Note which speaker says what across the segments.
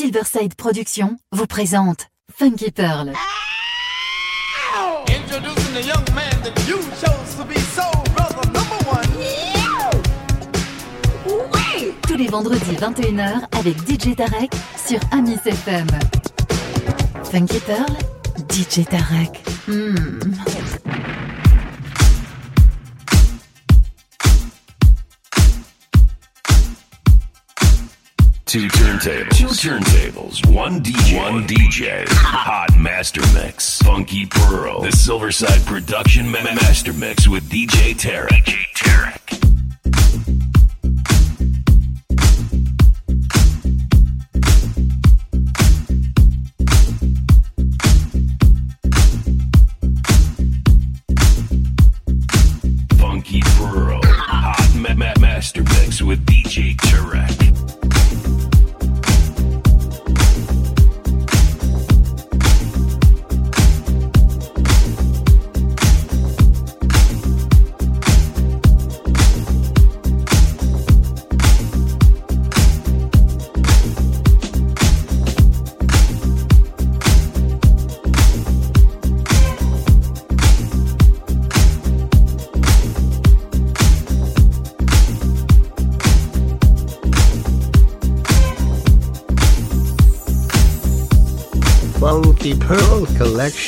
Speaker 1: Silverside Productions vous présente Funky Pearl.
Speaker 2: Introducing the young man that you chose to be soul brother number one.
Speaker 1: Tous les vendredis 21h avec DJ Tarek sur Amis FM. Funky Pearl, DJ Tarek. Hmm.
Speaker 3: Two turntables. Two turntables. One DJ. One DJ. Hot Master Mix. Funky Pearl. The Silverside Production Ma- Master Mix with DJ Tarek. DJ Tarek.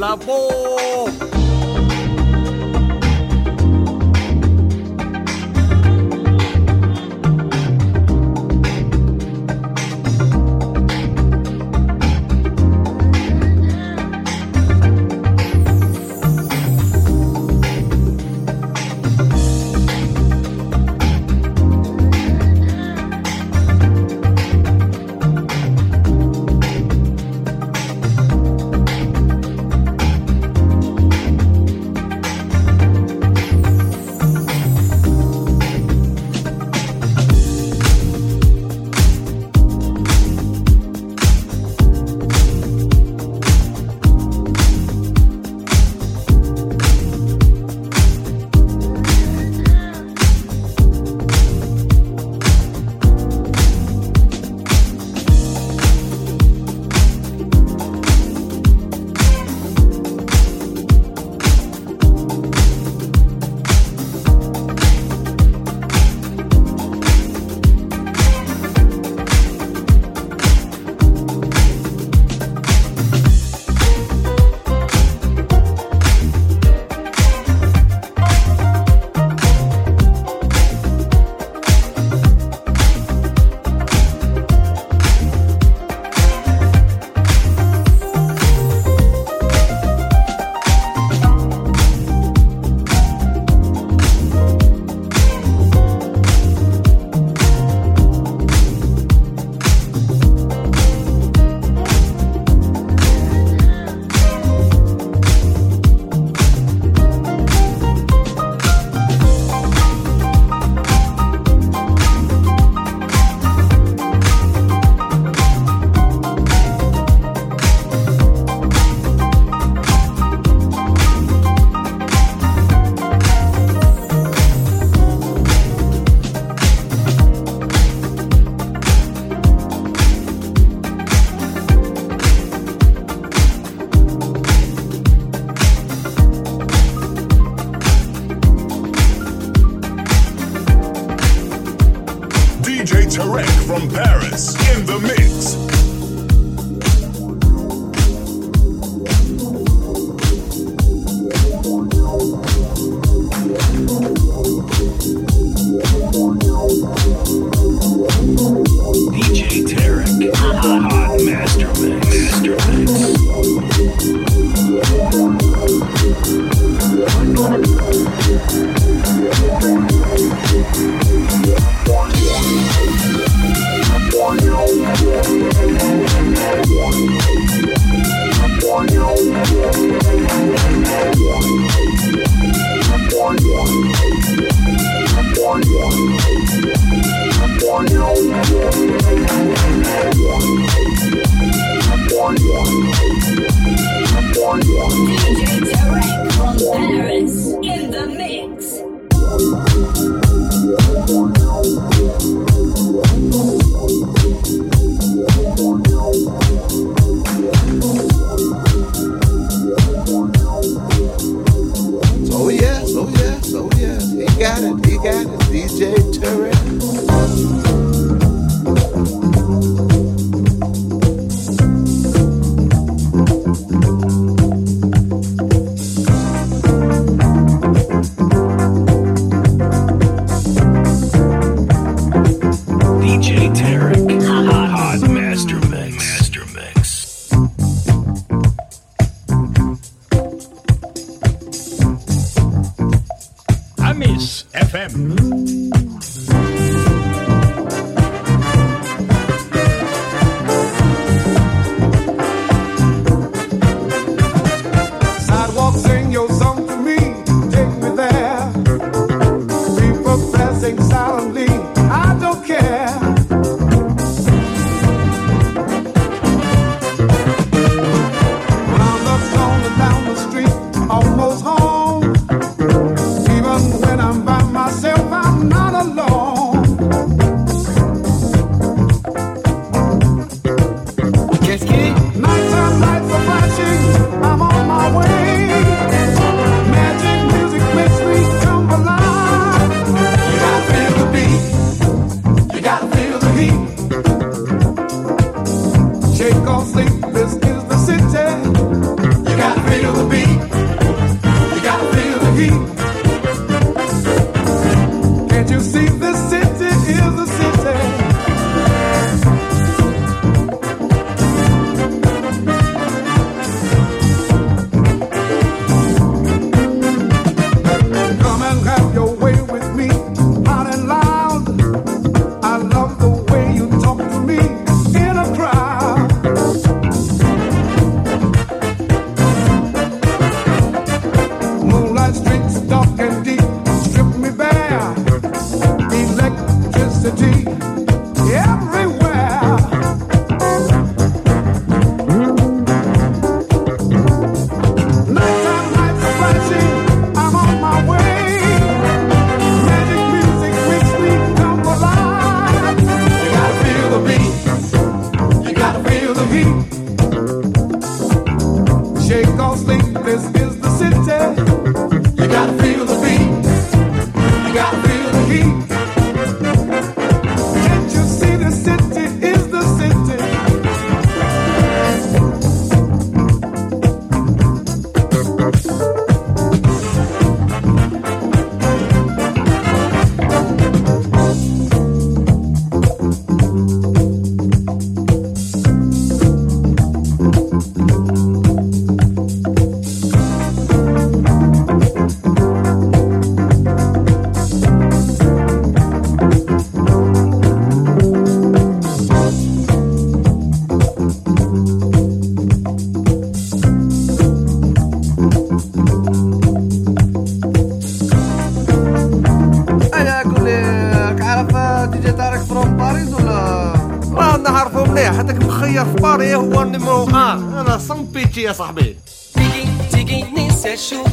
Speaker 3: lá vou.
Speaker 4: Mix. got
Speaker 5: it, he got it, DJ Turret. يا صاحبي. تيجي تيجي ننسى شو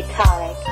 Speaker 6: Tarek.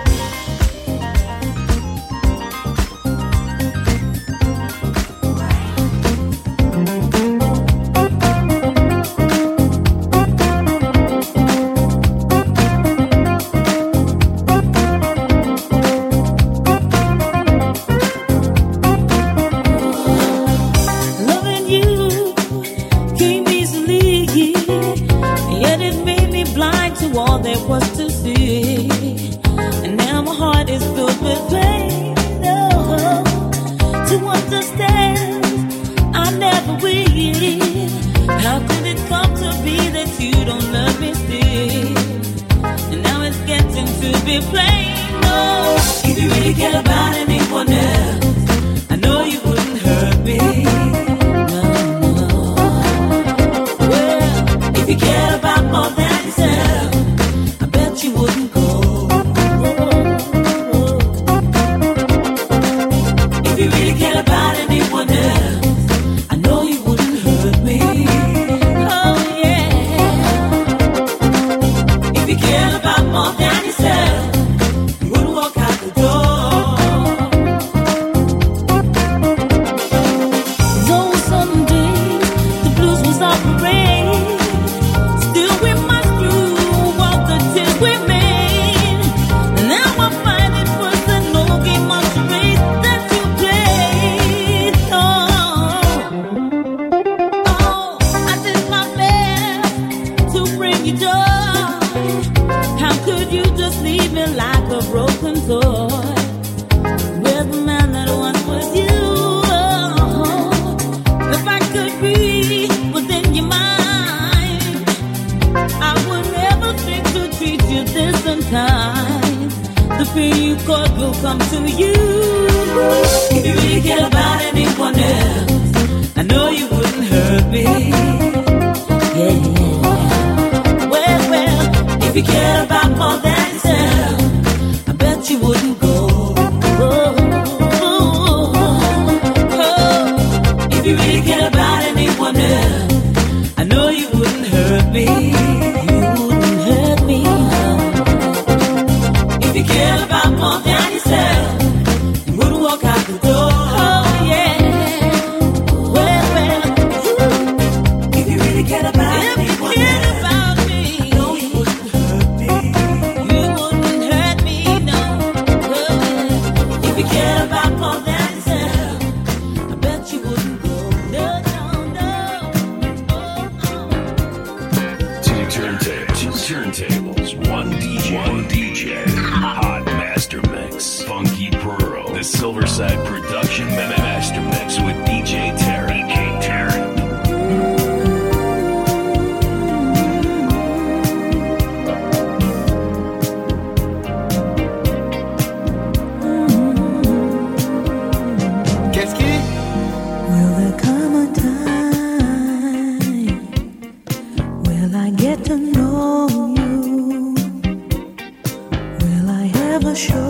Speaker 7: I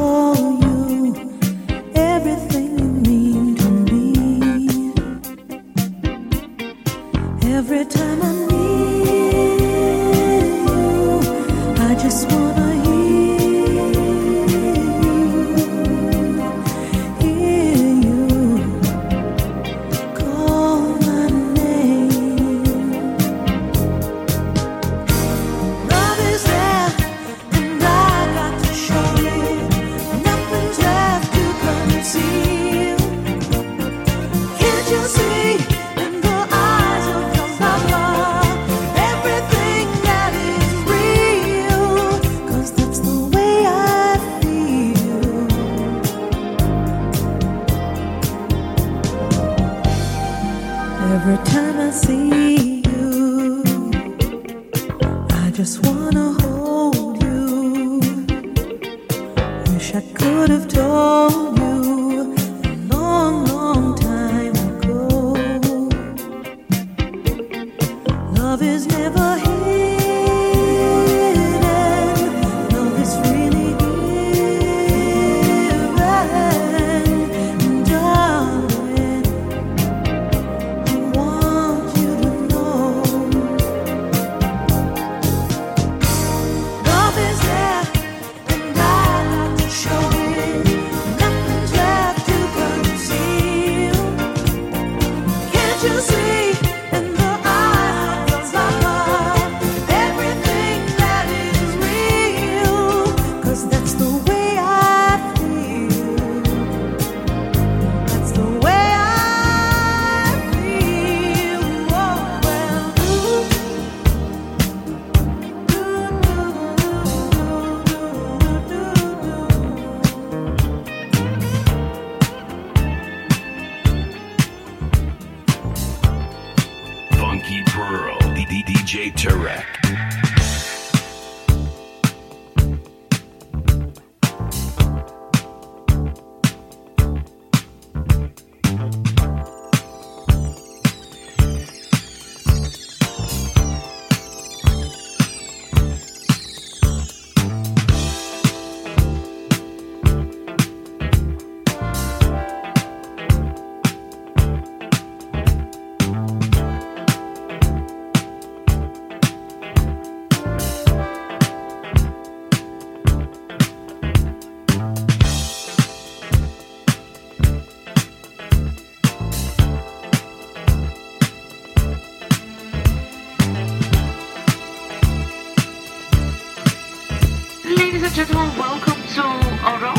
Speaker 7: Welcome to Oro.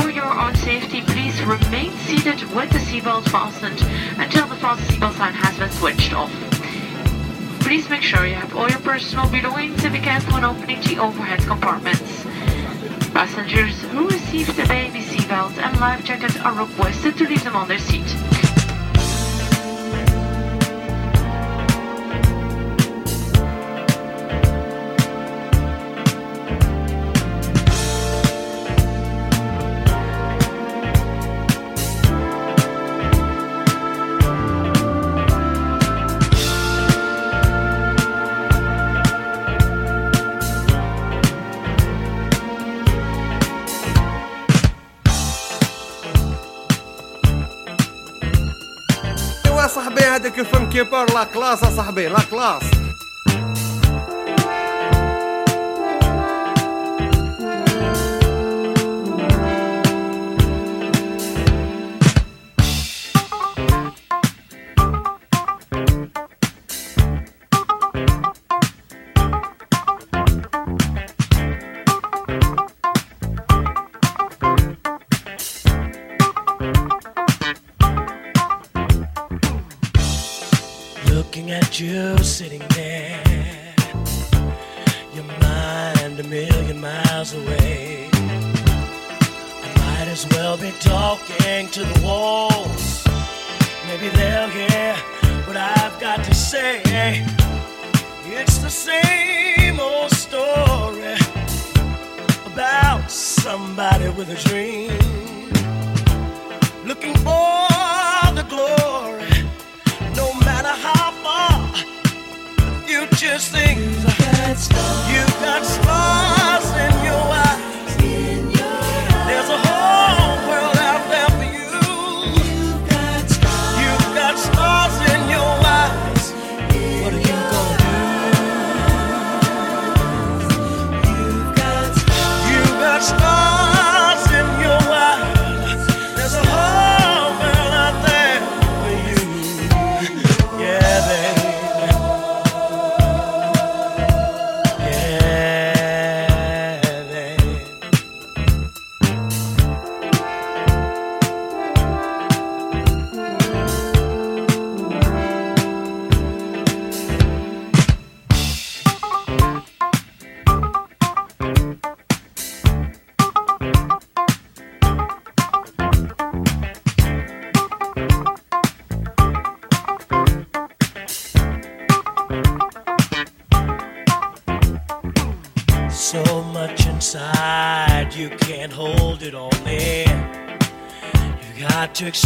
Speaker 7: For your own safety, please remain seated with the seatbelt fastened until the fasten seatbelt sign has been switched off. Please make sure you have all your personal belongings in be careful when opening the overhead compartments. Passengers who receive the baby seatbelt and life jacket are requested to leave them on their
Speaker 4: seat. الفم كيبر لا كلاس اصاحبي لا كلاس
Speaker 8: To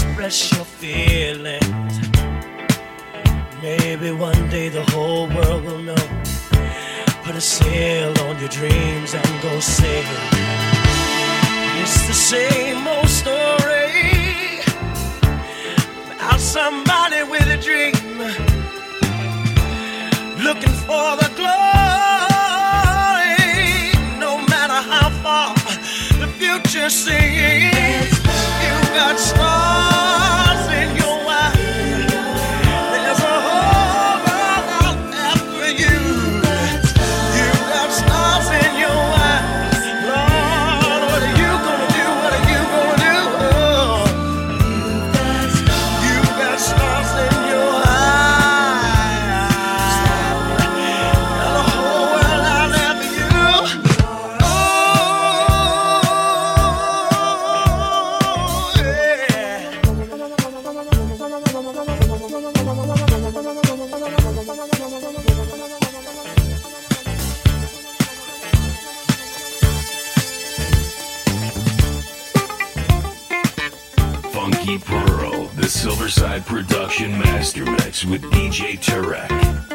Speaker 8: Pearl, the
Speaker 4: Silverside Production Master Mix with DJ Tarek.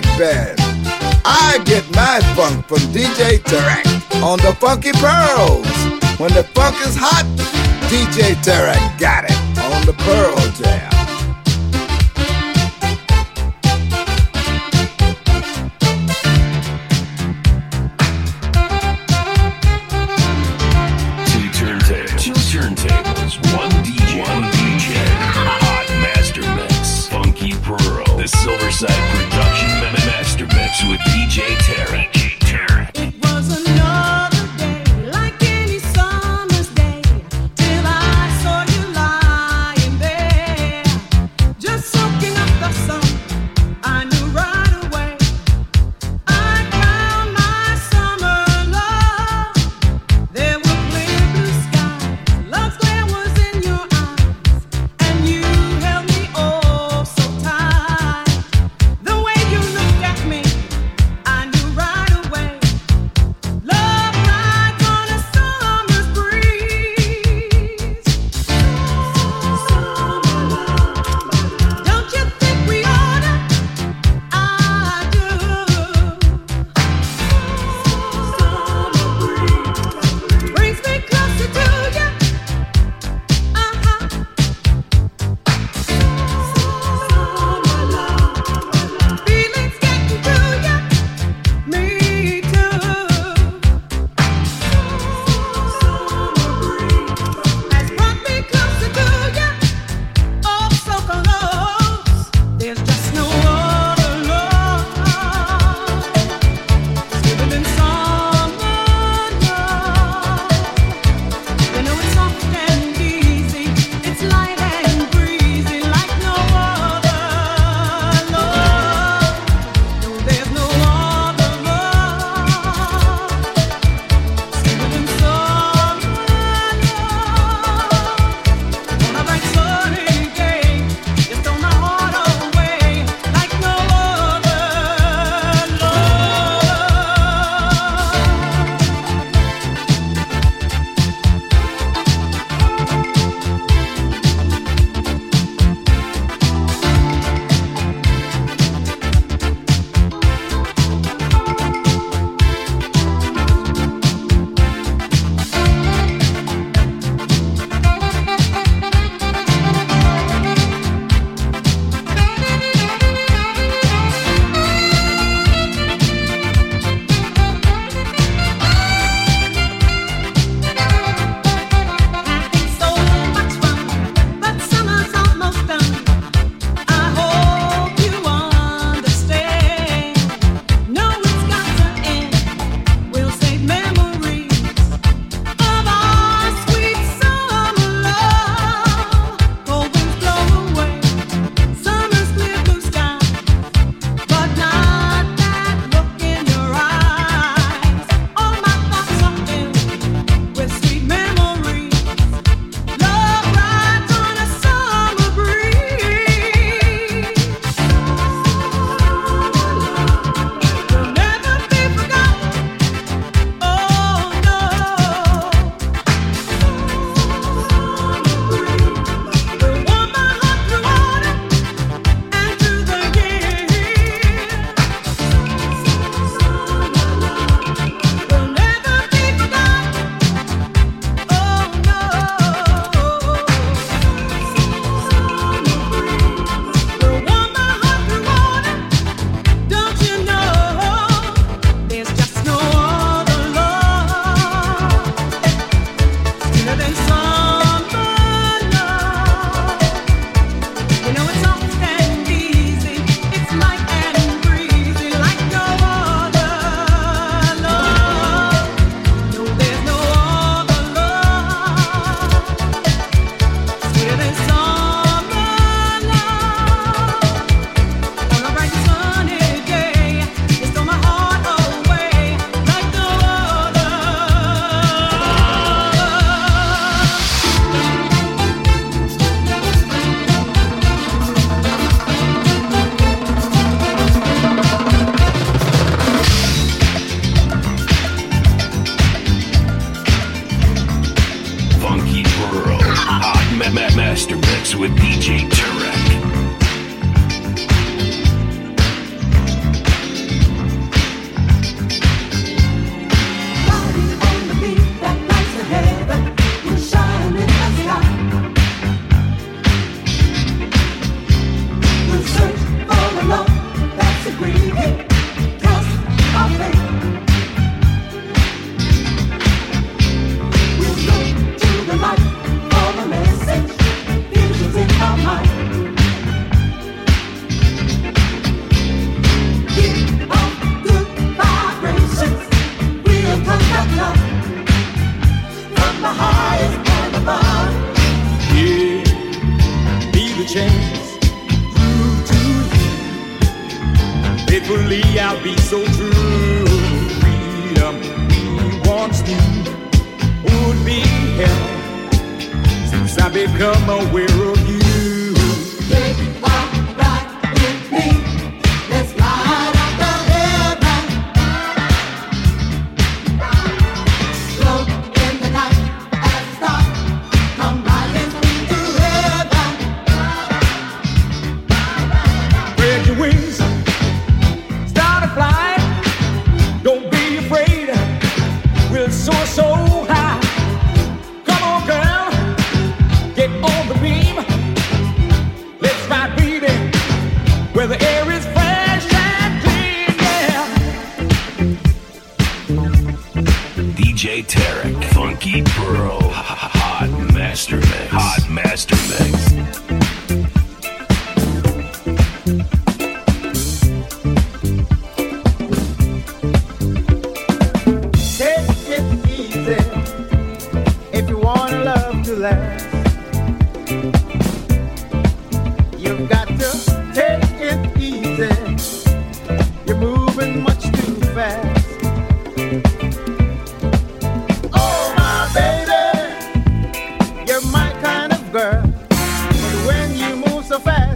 Speaker 9: band. I get my funk from DJ Tarek on the Funky Pearls. When the funk is hot, DJ Tarek got it on the Pearl Jam.
Speaker 7: so
Speaker 10: fast.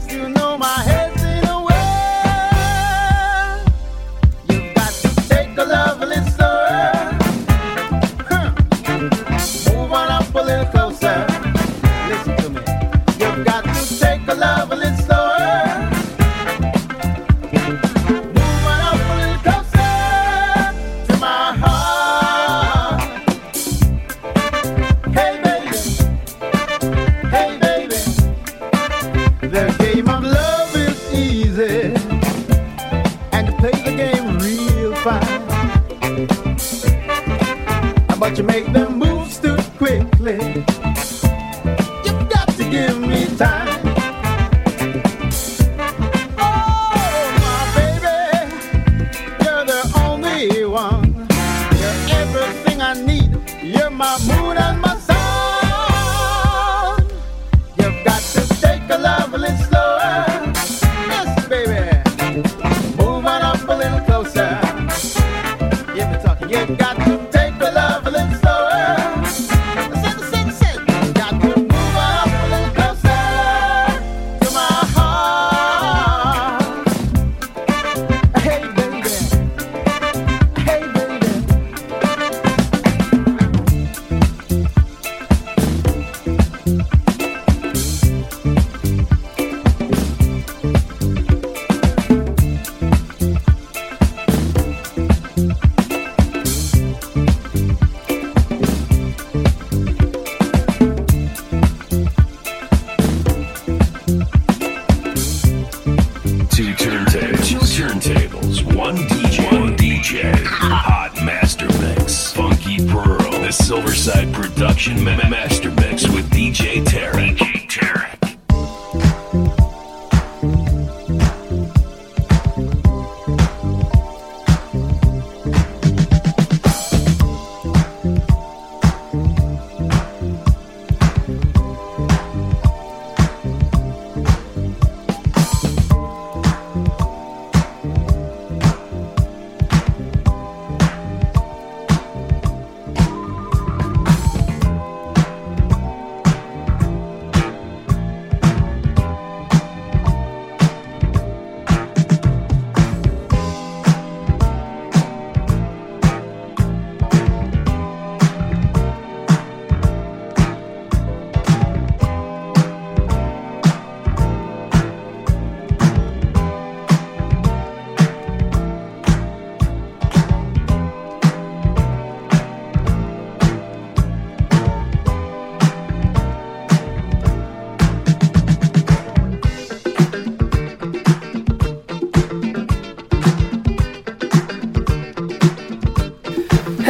Speaker 3: Session Master.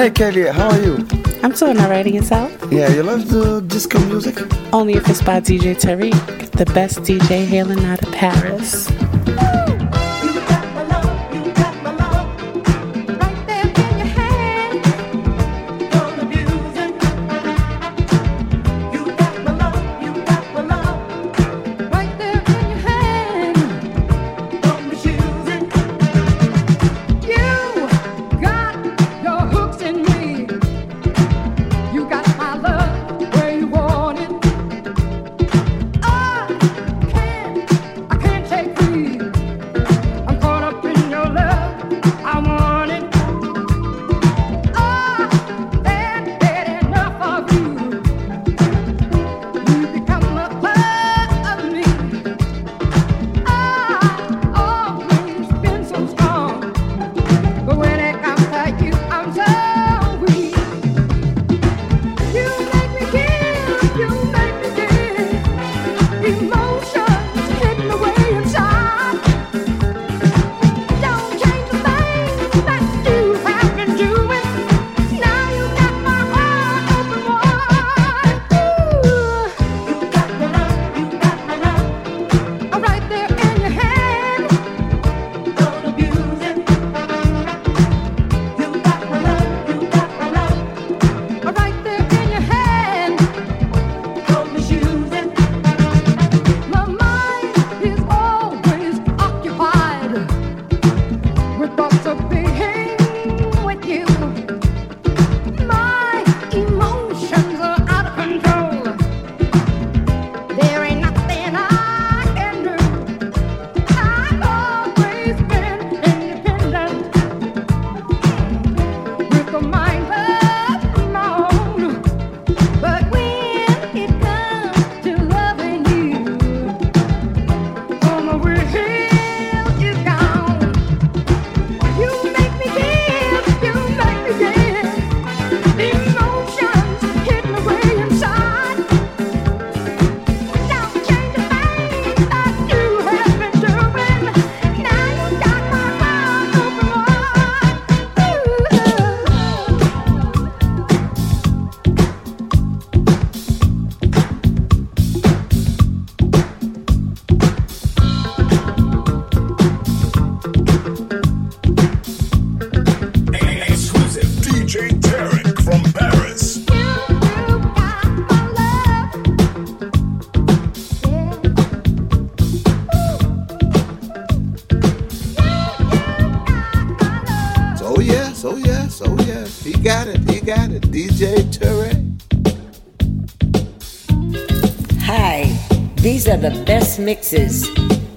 Speaker 11: Hey, Kelly, how are you?
Speaker 12: I'm doing all right, yourself?
Speaker 11: Yeah, you love the disco music?
Speaker 12: Only if it's by DJ Tarek, the best DJ hailing out of Paris.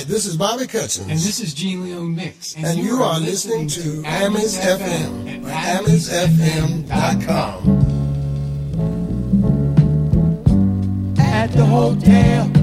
Speaker 2: Hi, this is Bobby Cutchins.
Speaker 13: And this is Gene Leo Mix.
Speaker 2: And,
Speaker 14: and you, you, are, are listening, listening, to Amis FM at AmisFM.com.
Speaker 15: At the hotel.